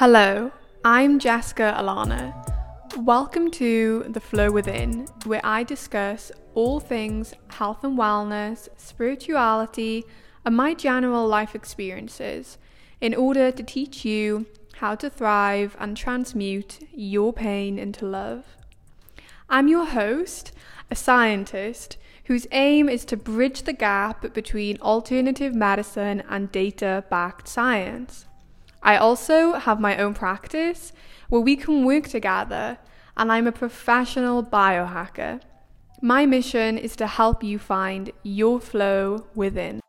Hello, I'm Jessica Alana. Welcome to The Flow Within, where I discuss all things health and wellness, spirituality, and my general life experiences in order to teach you how to thrive and transmute your pain into love. I'm your host, a scientist whose aim is to bridge the gap between alternative medicine and data backed science. I also have my own practice where we can work together, and I'm a professional biohacker. My mission is to help you find your flow within.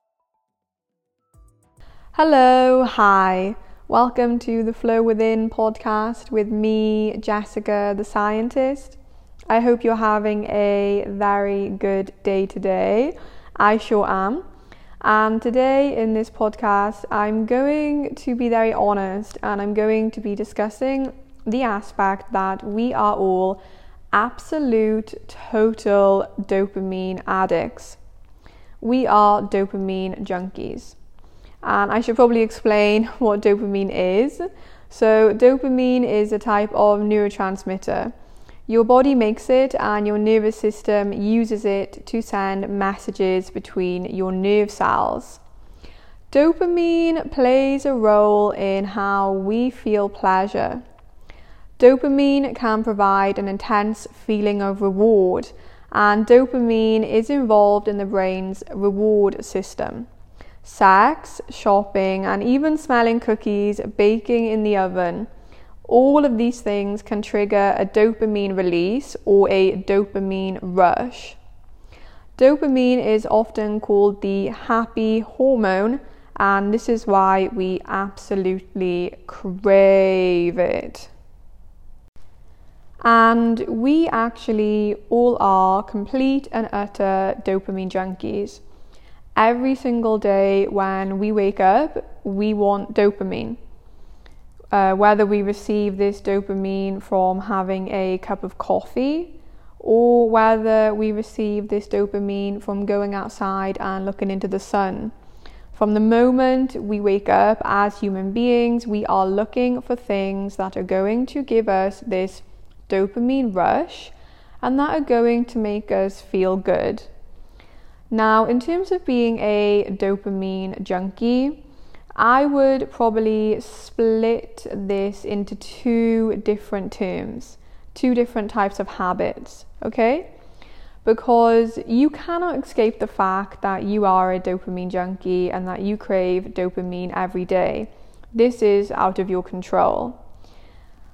Hello, hi. Welcome to the Flow Within podcast with me, Jessica, the scientist. I hope you're having a very good day today. I sure am. And today in this podcast, I'm going to be very honest and I'm going to be discussing the aspect that we are all absolute total dopamine addicts. We are dopamine junkies. And I should probably explain what dopamine is. So, dopamine is a type of neurotransmitter your body makes it, and your nervous system uses it to send messages between your nerve cells. Dopamine plays a role in how we feel pleasure. Dopamine can provide an intense feeling of reward, and dopamine is involved in the brain's reward system. Sex, shopping, and even smelling cookies baking in the oven all of these things can trigger a dopamine release or a dopamine rush. Dopamine is often called the happy hormone, and this is why we absolutely crave it. And we actually all are complete and utter dopamine junkies. Every single day when we wake up, we want dopamine uh, whether we receive this dopamine from having a cup of coffee or whether we receive this dopamine from going outside and looking into the sun. From the moment we wake up as human beings, we are looking for things that are going to give us this dopamine rush and that are going to make us feel good. Now, in terms of being a dopamine junkie, I would probably split this into two different terms, two different types of habits, okay? Because you cannot escape the fact that you are a dopamine junkie and that you crave dopamine every day. This is out of your control.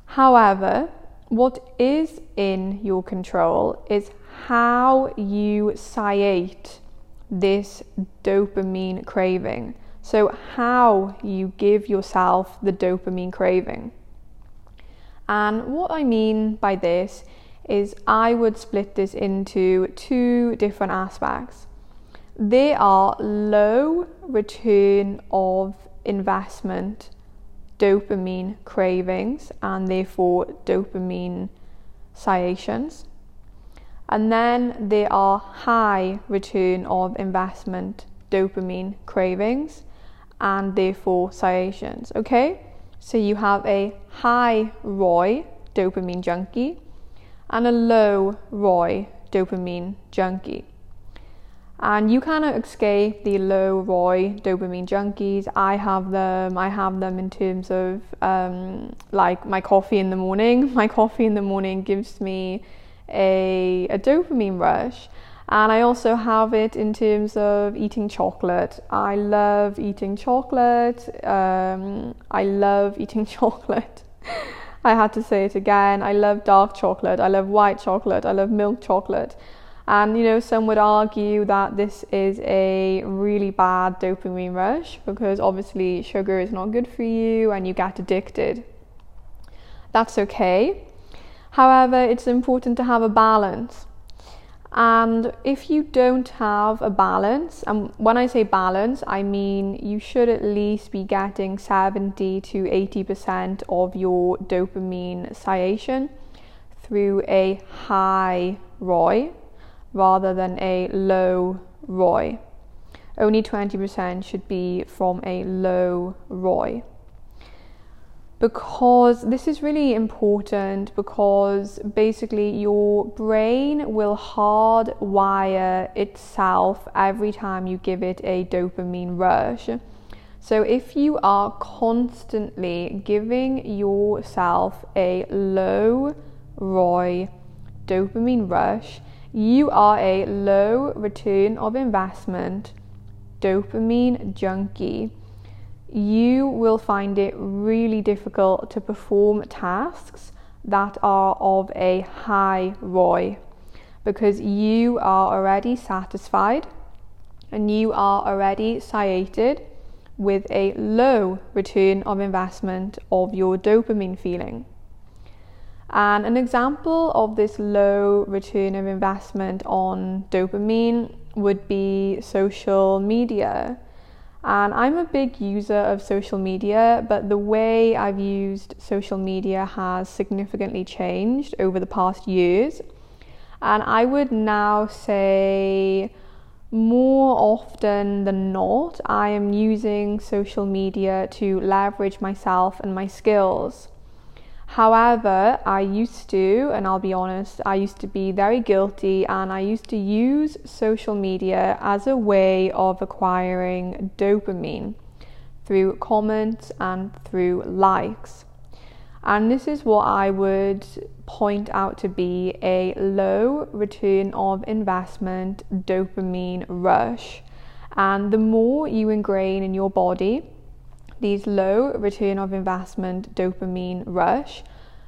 However, what is in your control is how you satiate this dopamine craving. So, how you give yourself the dopamine craving. And what I mean by this is I would split this into two different aspects. They are low return of investment dopamine cravings and therefore dopamine satiations. And then there are high return of investment dopamine cravings and therefore satiations. Okay, so you have a high ROI dopamine junkie and a low ROI dopamine junkie. And you cannot escape the low ROI dopamine junkies. I have them. I have them in terms of um, like my coffee in the morning. My coffee in the morning gives me a, a dopamine rush and I also have it in terms of eating chocolate. I love eating chocolate. Um, I love eating chocolate. I had to say it again. I love dark chocolate. I love white chocolate. I love milk chocolate. And you know, some would argue that this is a really bad dopamine rush because obviously sugar is not good for you and you get addicted. That's okay. However, it's important to have a balance. And if you don't have a balance, and when I say balance, I mean you should at least be getting 70 to 80% of your dopamine satiation through a high ROI rather than a low ROI. Only 20% should be from a low ROI. Because this is really important because basically your brain will hardwire itself every time you give it a dopamine rush. So if you are constantly giving yourself a low ROI dopamine rush, you are a low return of investment dopamine junkie you will find it really difficult to perform tasks that are of a high ROI because you are already satisfied and you are already satiated with a low return of investment of your dopamine feeling. And an example of this low return of investment on dopamine would be social media. And I'm a big user of social media, but the way I've used social media has significantly changed over the past years. And I would now say more often than not, I am using social media to leverage myself and my skills. However, I used to, and I'll be honest, I used to be very guilty and I used to use social media as a way of acquiring dopamine through comments and through likes. And this is what I would point out to be a low return of investment dopamine rush. And the more you ingrain in your body, these low return of investment dopamine rush,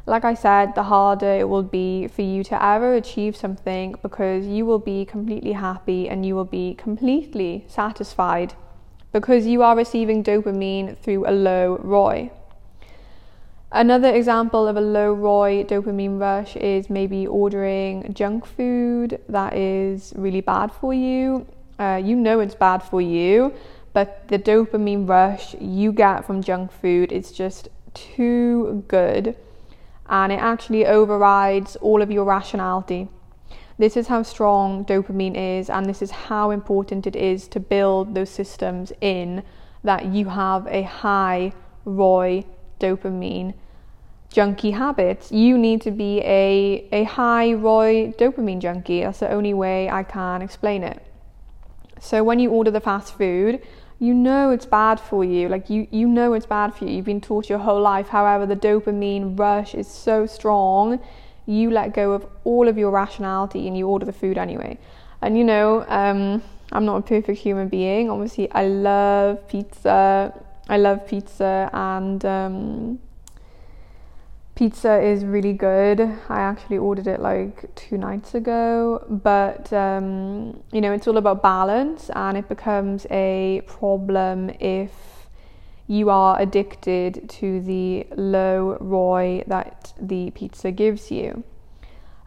like I said, the harder it will be for you to ever achieve something because you will be completely happy and you will be completely satisfied because you are receiving dopamine through a low ROI. Another example of a low ROI dopamine rush is maybe ordering junk food that is really bad for you. Uh, you know it's bad for you, but the dopamine rush you get from junk food is just too good and it actually overrides all of your rationality. This is how strong dopamine is, and this is how important it is to build those systems in that you have a high ROI dopamine junkie habit. You need to be a, a high ROI dopamine junkie. That's the only way I can explain it. So when you order the fast food, you know it's bad for you. Like you, you know it's bad for you. You've been taught your whole life. However, the dopamine rush is so strong, you let go of all of your rationality and you order the food anyway. And you know, um, I'm not a perfect human being. Obviously, I love pizza. I love pizza and um, pizza is really good. I actually ordered it like two nights ago, but um, you know, it's all about balance and it becomes a problem if you are addicted to the low ROI that the pizza gives you.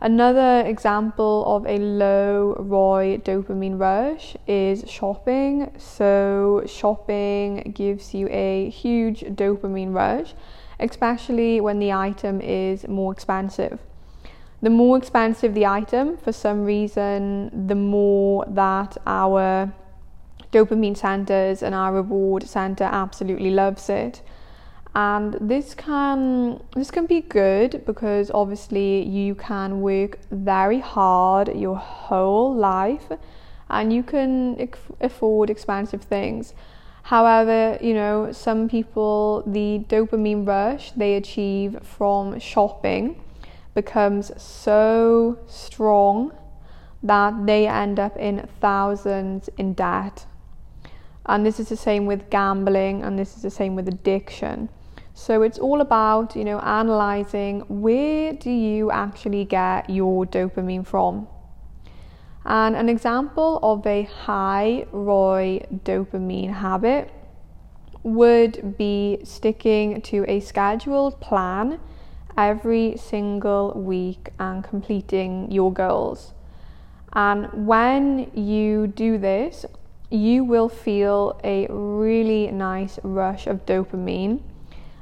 Another example of a low ROI dopamine rush is shopping. So, shopping gives you a huge dopamine rush especially when the item is more expensive. The more expensive the item, for some reason, the more that our dopamine centers and our reward center absolutely loves it. And this can this can be good because obviously you can work very hard your whole life and you can afford expensive things. However, you know, some people, the dopamine rush they achieve from shopping becomes so strong that they end up in thousands in debt. And this is the same with gambling, and this is the same with addiction. So it's all about, you know, analyzing where do you actually get your dopamine from? And an example of a high ROI dopamine habit would be sticking to a scheduled plan every single week and completing your goals. And when you do this, you will feel a really nice rush of dopamine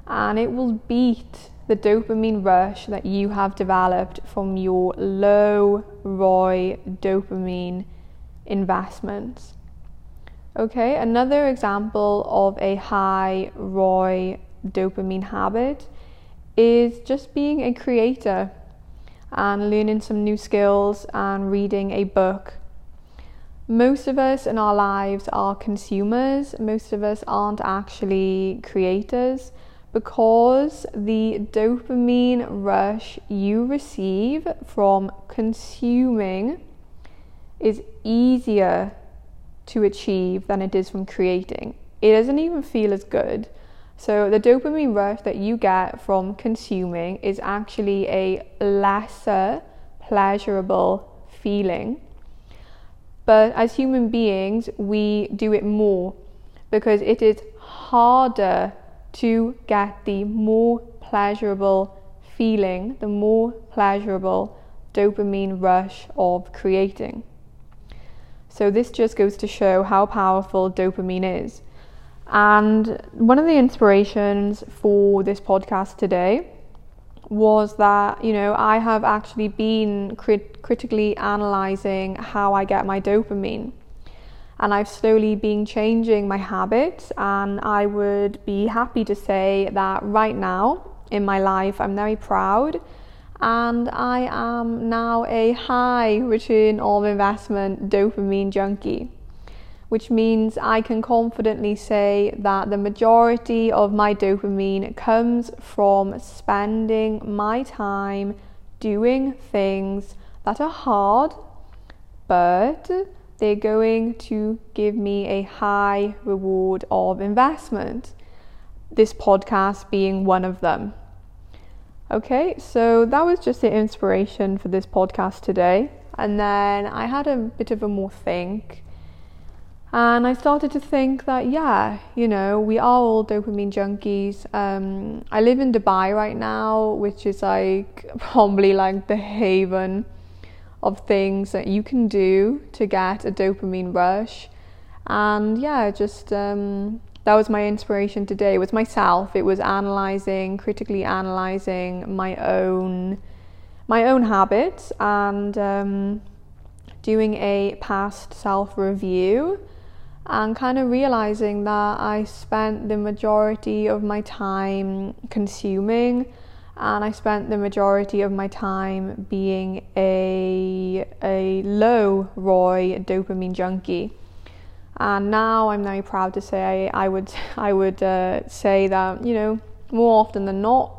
and it will beat the dopamine rush that you have developed from your low ROI dopamine investments. Okay, another example of a high ROI dopamine habit is just being a creator and learning some new skills and reading a book. Most of us in our lives are consumers, most of us aren't actually creators because the dopamine rush you receive from consuming is easier to achieve than it is from creating. It doesn't even feel as good. So, the dopamine rush that you get from consuming is actually a lesser pleasurable feeling. But as human beings, we do it more because it is harder to get the more pleasurable feeling, the more pleasurable dopamine rush of creating. So, this just goes to show how powerful dopamine is. And one of the inspirations for this podcast today was that, you know, I have actually been crit- critically analyzing how I get my dopamine. And I've slowly been changing my habits, and I would be happy to say that right now in my life, I'm very proud. And I am now a high return of investment dopamine junkie which means I can confidently say that the majority of my dopamine comes from spending my time doing things that are hard, but they're going to give me a high reward of investment. This podcast being one of them. Okay, so that was just the inspiration for this podcast today. And then I had a bit of a more think and I started to think that, yeah, you know, we are all dopamine junkies. Um, I live in Dubai right now, which is like probably like the haven of things that you can do to get a dopamine rush. And yeah, just um, that was my inspiration today. Was myself. It was analyzing, critically analyzing my own, my own habits, and um, doing a past self review and kind of realizing that I spent the majority of my time consuming and I spent the majority of my time being a a low ROI dopamine junkie. And now I'm very proud to say I, I would I would uh, say that you know more often than not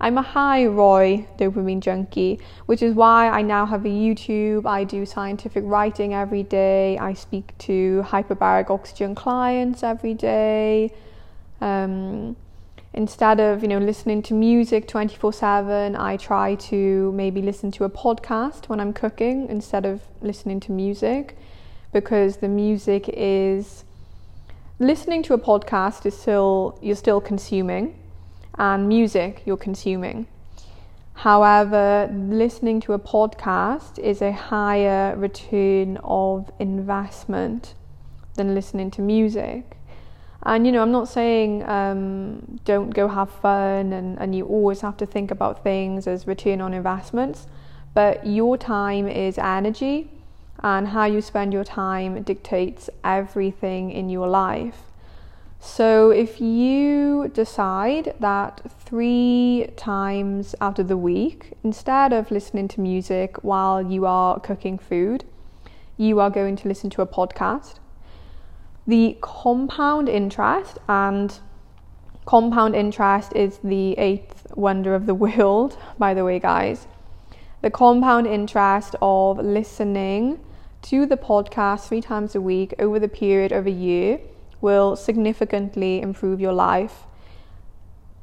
I'm a high ROI dopamine junkie, which is why I now have a YouTube. I do scientific writing every day. I speak to hyperbaric oxygen clients every day. Um, instead of you know listening to music 24/7, I try to maybe listen to a podcast when I'm cooking instead of listening to music, because the music is listening to a podcast is still you're still consuming and music you're consuming. However, listening to a podcast is a higher return of investment than listening to music. And you know, I'm not saying um, don't go have fun and, and you always have to think about things as return on investments, but your time is energy, and how you spend your time dictates everything in your life. So if you decide that three times out of the week, instead of listening to music while you are cooking food, you are going to listen to a podcast, the compound interest and compound interest is the eighth wonder of the world, by the way, guys. The compound interest of listening to the podcast three times a week over the period of a year will significantly improve your life,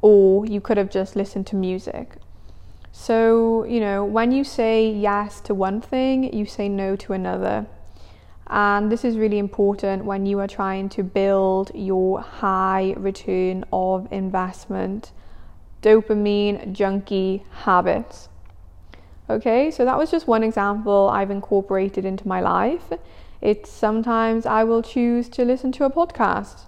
or you could have just listened to music. So, you know, when you say yes to one thing, you say no to another. And this is really important when you are trying to build your high return of investment dopamine junkie habits. Okay, so that was just one example I've incorporated into my life. It's sometimes I will choose to listen to a podcast.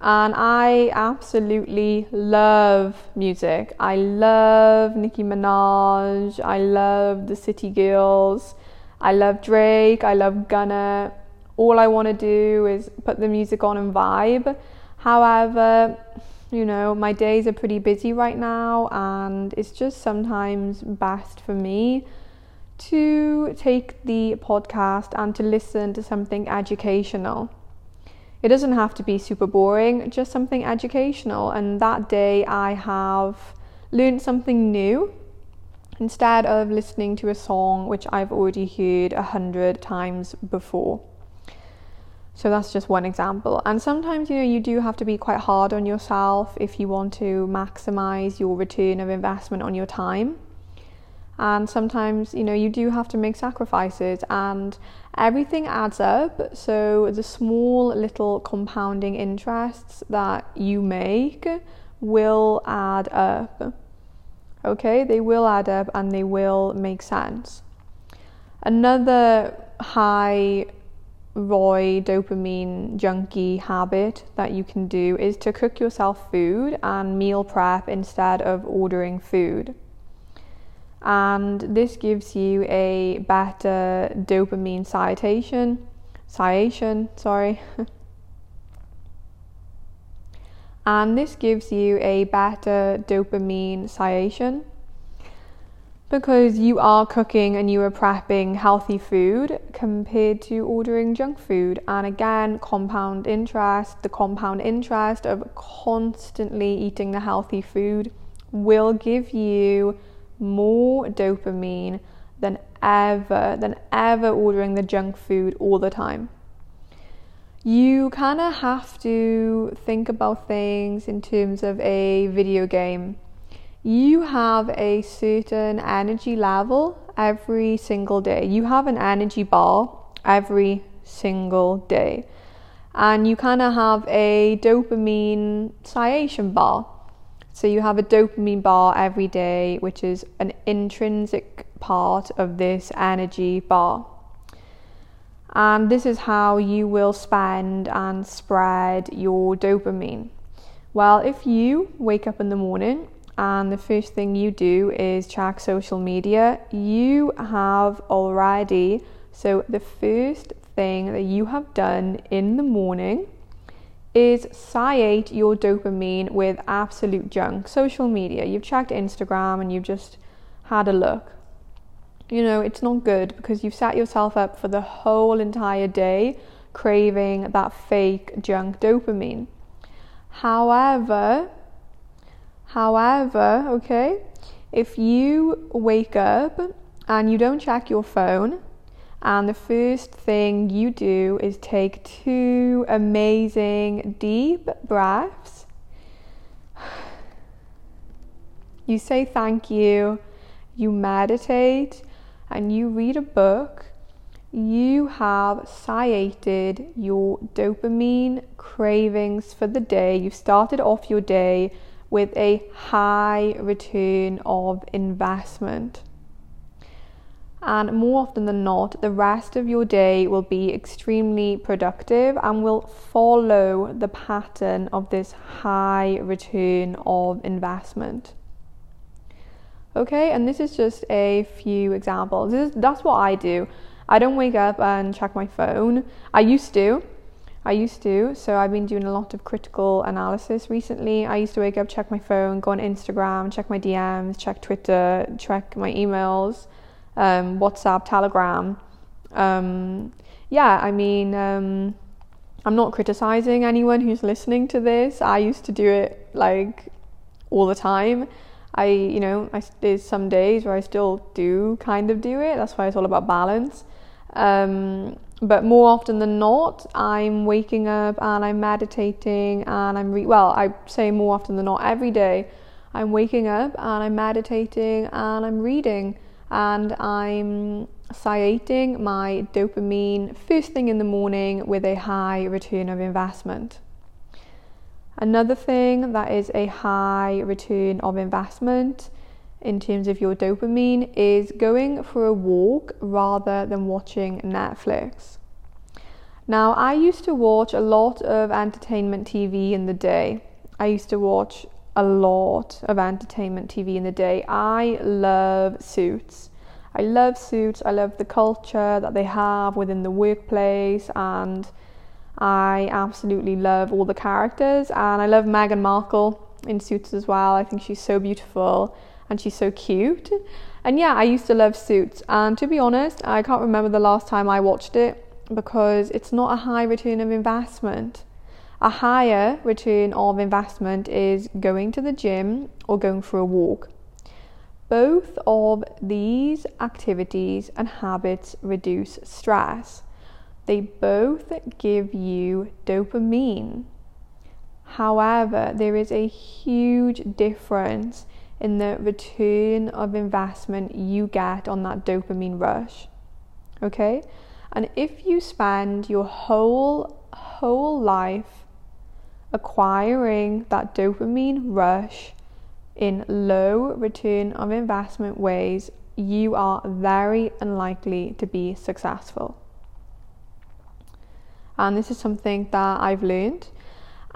And I absolutely love music. I love Nicki Minaj. I love the City Girls. I love Drake. I love Gunna. All I want to do is put the music on and vibe. However, You know, my days are pretty busy right now, and it's just sometimes best for me to take the podcast and to listen to something educational. It doesn't have to be super boring, just something educational. And that day I have learned something new instead of listening to a song which I've already heard a hundred times before. So that's just one example. And sometimes, you know, you do have to be quite hard on yourself if you want to maximize your return of investment on your time. And sometimes, you know, you do have to make sacrifices and everything adds up. So the small little compounding interests that you make will add up. Okay, they will add up and they will make sense. Another high ROI dopamine junkie habit that you can do is to cook yourself food and meal prep instead of ordering food. And this gives you a better dopamine citation, citation, sorry. and this gives you a better dopamine satiation because you are cooking and you are prepping healthy food compared to ordering junk food. And again, compound interest, the compound interest of constantly eating the healthy food will give you more dopamine than ever, than ever ordering the junk food all the time you kind of have to think about things in terms of a video game. You have a certain energy level every single day. You have an energy bar every single day. And you kind of have a dopamine satiation bar. So you have a dopamine bar every day, which is an intrinsic part of this energy bar and this is how you will spend and spread your dopamine. Well, if you wake up in the morning and the first thing you do is check social media, you have already, so the first thing that you have done in the morning is satiate your dopamine with absolute junk. Social media, you've checked Instagram and you've just had a look you know, it's not good because you've set yourself up for the whole entire day craving that fake junk dopamine. However, however, okay, if you wake up and you don't check your phone, and the first thing you do is take two amazing deep breaths, you say thank you, you meditate and you read a book, you have satiated your dopamine cravings for the day. You've started off your day with a high return of investment. And more often than not, the rest of your day will be extremely productive and will follow the pattern of this high return of investment. Okay, and this is just a few examples. Is, that's what I do. I don't wake up and check my phone. I used to. I used to. So I've been doing a lot of critical analysis recently. I used to wake up, check my phone, go on Instagram, check my DMs, check Twitter, check my emails, um, WhatsApp, Telegram. Um, yeah, I mean, um, I'm not criticizing anyone who's listening to this. I used to do it like all the time. I, you know, I, there's some days where I still do kind of do it. That's why it's all about balance. Um, but more often than not, I'm waking up and I'm meditating and I'm re- well, I say more often than not every day. I'm waking up and I'm meditating and I'm reading and I'm satiating my dopamine first thing in the morning with a high return of investment. Another thing that is a high return of investment in terms of your dopamine is going for a walk rather than watching Netflix. Now, I used to watch a lot of entertainment TV in the day. I used to watch a lot of entertainment TV in the day. I love suits. I love suits. I love the culture that they have within the workplace and I absolutely love all the characters and I love Meghan Markle. in Suits as well. I think she's so beautiful and she's so cute. And yeah, I used to love Suits. And to be honest, I can't remember the last time I watched it because it's not a high return of investment. A higher return of investment is going to the gym or going for a walk. Both of these activities and habits reduce stress. They both give you dopamine. However, there is a huge difference in the return of investment you get on that dopamine rush. Okay? And if you spend your whole whole life acquiring that dopamine rush in low return of investment ways, you are very unlikely to be successful. And this is something that I've learned.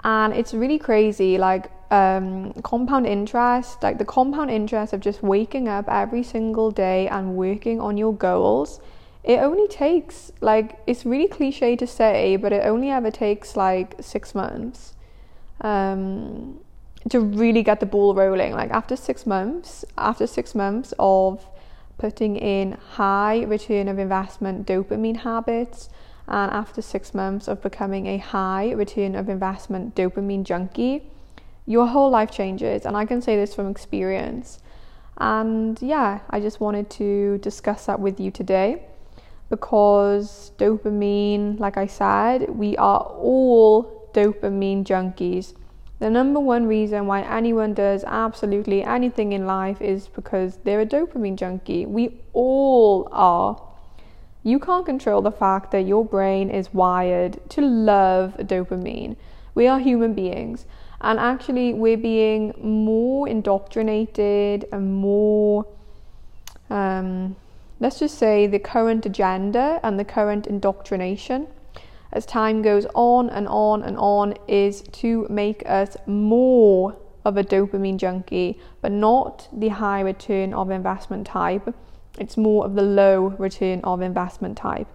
And it's really crazy. Like, um, compound interest, like the compound interest of just waking up every single day and working on your goals, it only takes like it's really cliche to say, but it only ever takes like six months um, to really get the ball rolling. Like after six months, after six months of putting in high return of investment dopamine habits, and after six months of becoming a high return of investment dopamine junkie, your whole life changes. And I can say this from experience. And yeah, I just wanted to discuss that with you today because dopamine, like I said, we are all dopamine junkies. The number one reason why anyone does absolutely anything in life is because they're a dopamine junkie. We all are. You can't control the fact that your brain is wired to love dopamine. We are human beings, and actually, we're being more indoctrinated and more, um, let's just say, the current agenda and the current indoctrination as time goes on and on and on is to make us more of a dopamine junkie, but not the high return of investment type. It's more of the low return of investment type.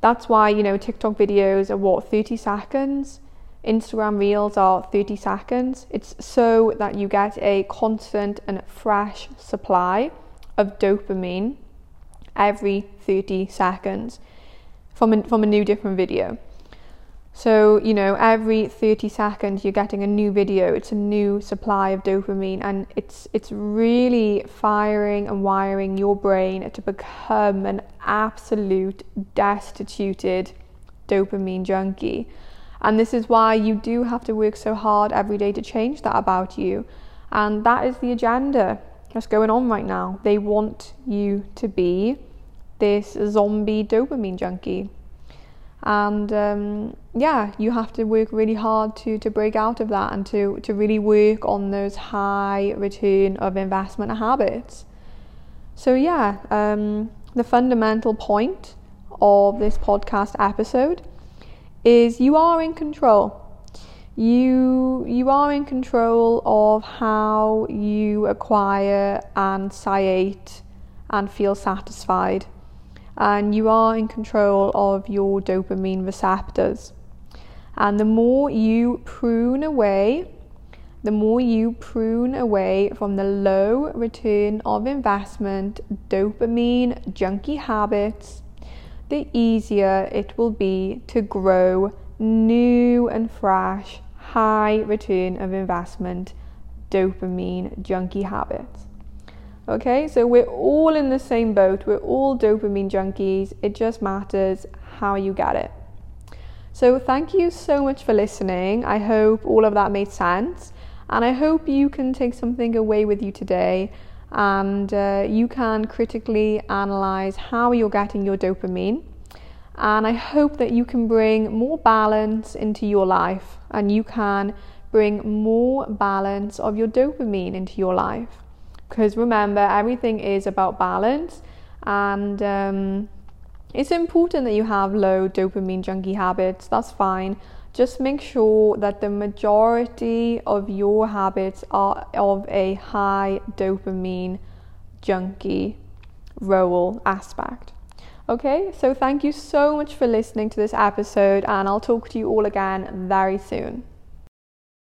That's why, you know, TikTok videos are what, 30 seconds? Instagram reels are 30 seconds. It's so that you get a constant and fresh supply of dopamine every 30 seconds from a, from a new different video. So, you know, every 30 seconds you're getting a new video, it's a new supply of dopamine and it's it's really firing and wiring your brain to become an absolute destituted dopamine junkie. And this is why you do have to work so hard every day to change that about you. And that is the agenda that's going on right now. They want you to be this zombie dopamine junkie and um, yeah you have to work really hard to to break out of that and to to really work on those high return of investment habits. So yeah um, the fundamental point of this podcast episode is you are in control. You you are in control of how you acquire and satiate and feel satisfied. And you are in control of your dopamine receptors. And the more you prune away, the more you prune away from the low return of investment dopamine junkie habits, the easier it will be to grow new and fresh high return of investment dopamine junkie habits. Okay, so we're all in the same boat. We're all dopamine junkies. It just matters how you get it. So, thank you so much for listening. I hope all of that made sense. And I hope you can take something away with you today and uh, you can critically analyze how you're getting your dopamine. And I hope that you can bring more balance into your life and you can bring more balance of your dopamine into your life. Because remember, everything is about balance, and um, it's important that you have low dopamine junkie habits. That's fine. Just make sure that the majority of your habits are of a high dopamine junkie role aspect. Okay, so thank you so much for listening to this episode, and I'll talk to you all again very soon.